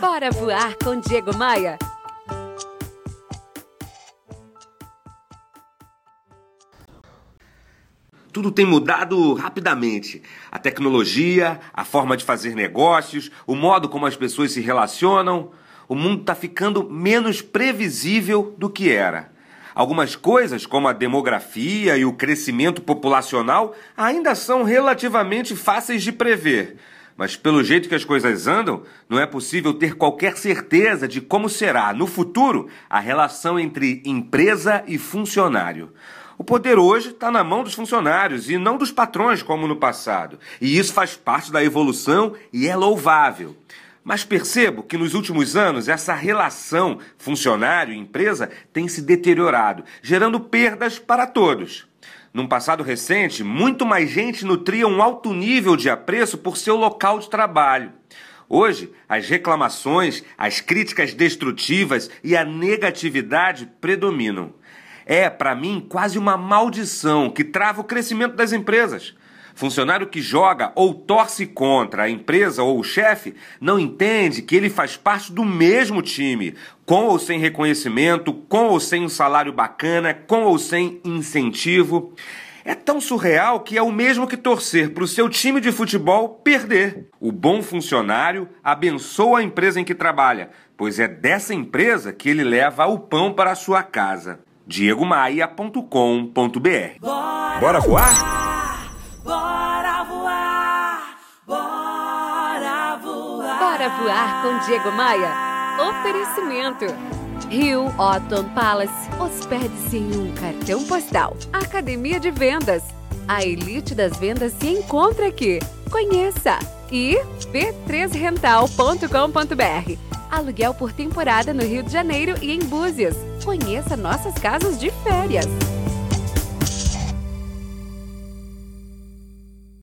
Bora voar com Diego Maia. Tudo tem mudado rapidamente. A tecnologia, a forma de fazer negócios, o modo como as pessoas se relacionam. O mundo está ficando menos previsível do que era. Algumas coisas, como a demografia e o crescimento populacional, ainda são relativamente fáceis de prever. Mas pelo jeito que as coisas andam, não é possível ter qualquer certeza de como será, no futuro, a relação entre empresa e funcionário. O poder hoje está na mão dos funcionários e não dos patrões, como no passado. E isso faz parte da evolução e é louvável. Mas percebo que nos últimos anos essa relação funcionário-empresa tem se deteriorado, gerando perdas para todos. Num passado recente, muito mais gente nutria um alto nível de apreço por seu local de trabalho. Hoje, as reclamações, as críticas destrutivas e a negatividade predominam. É, para mim, quase uma maldição que trava o crescimento das empresas. Funcionário que joga ou torce contra a empresa ou o chefe não entende que ele faz parte do mesmo time, com ou sem reconhecimento, com ou sem um salário bacana, com ou sem incentivo. É tão surreal que é o mesmo que torcer para o seu time de futebol perder. O bom funcionário abençoa a empresa em que trabalha, pois é dessa empresa que ele leva o pão para a sua casa. diegomaia.com.br Bora voar? Bora voar com Diego Maia. Oferecimento. Rio Otton Palace. Hospede-se em um cartão postal. Academia de Vendas. A elite das vendas se encontra aqui. Conheça. E b3rental.com.br. Aluguel por temporada no Rio de Janeiro e em Búzios. Conheça nossas casas de férias.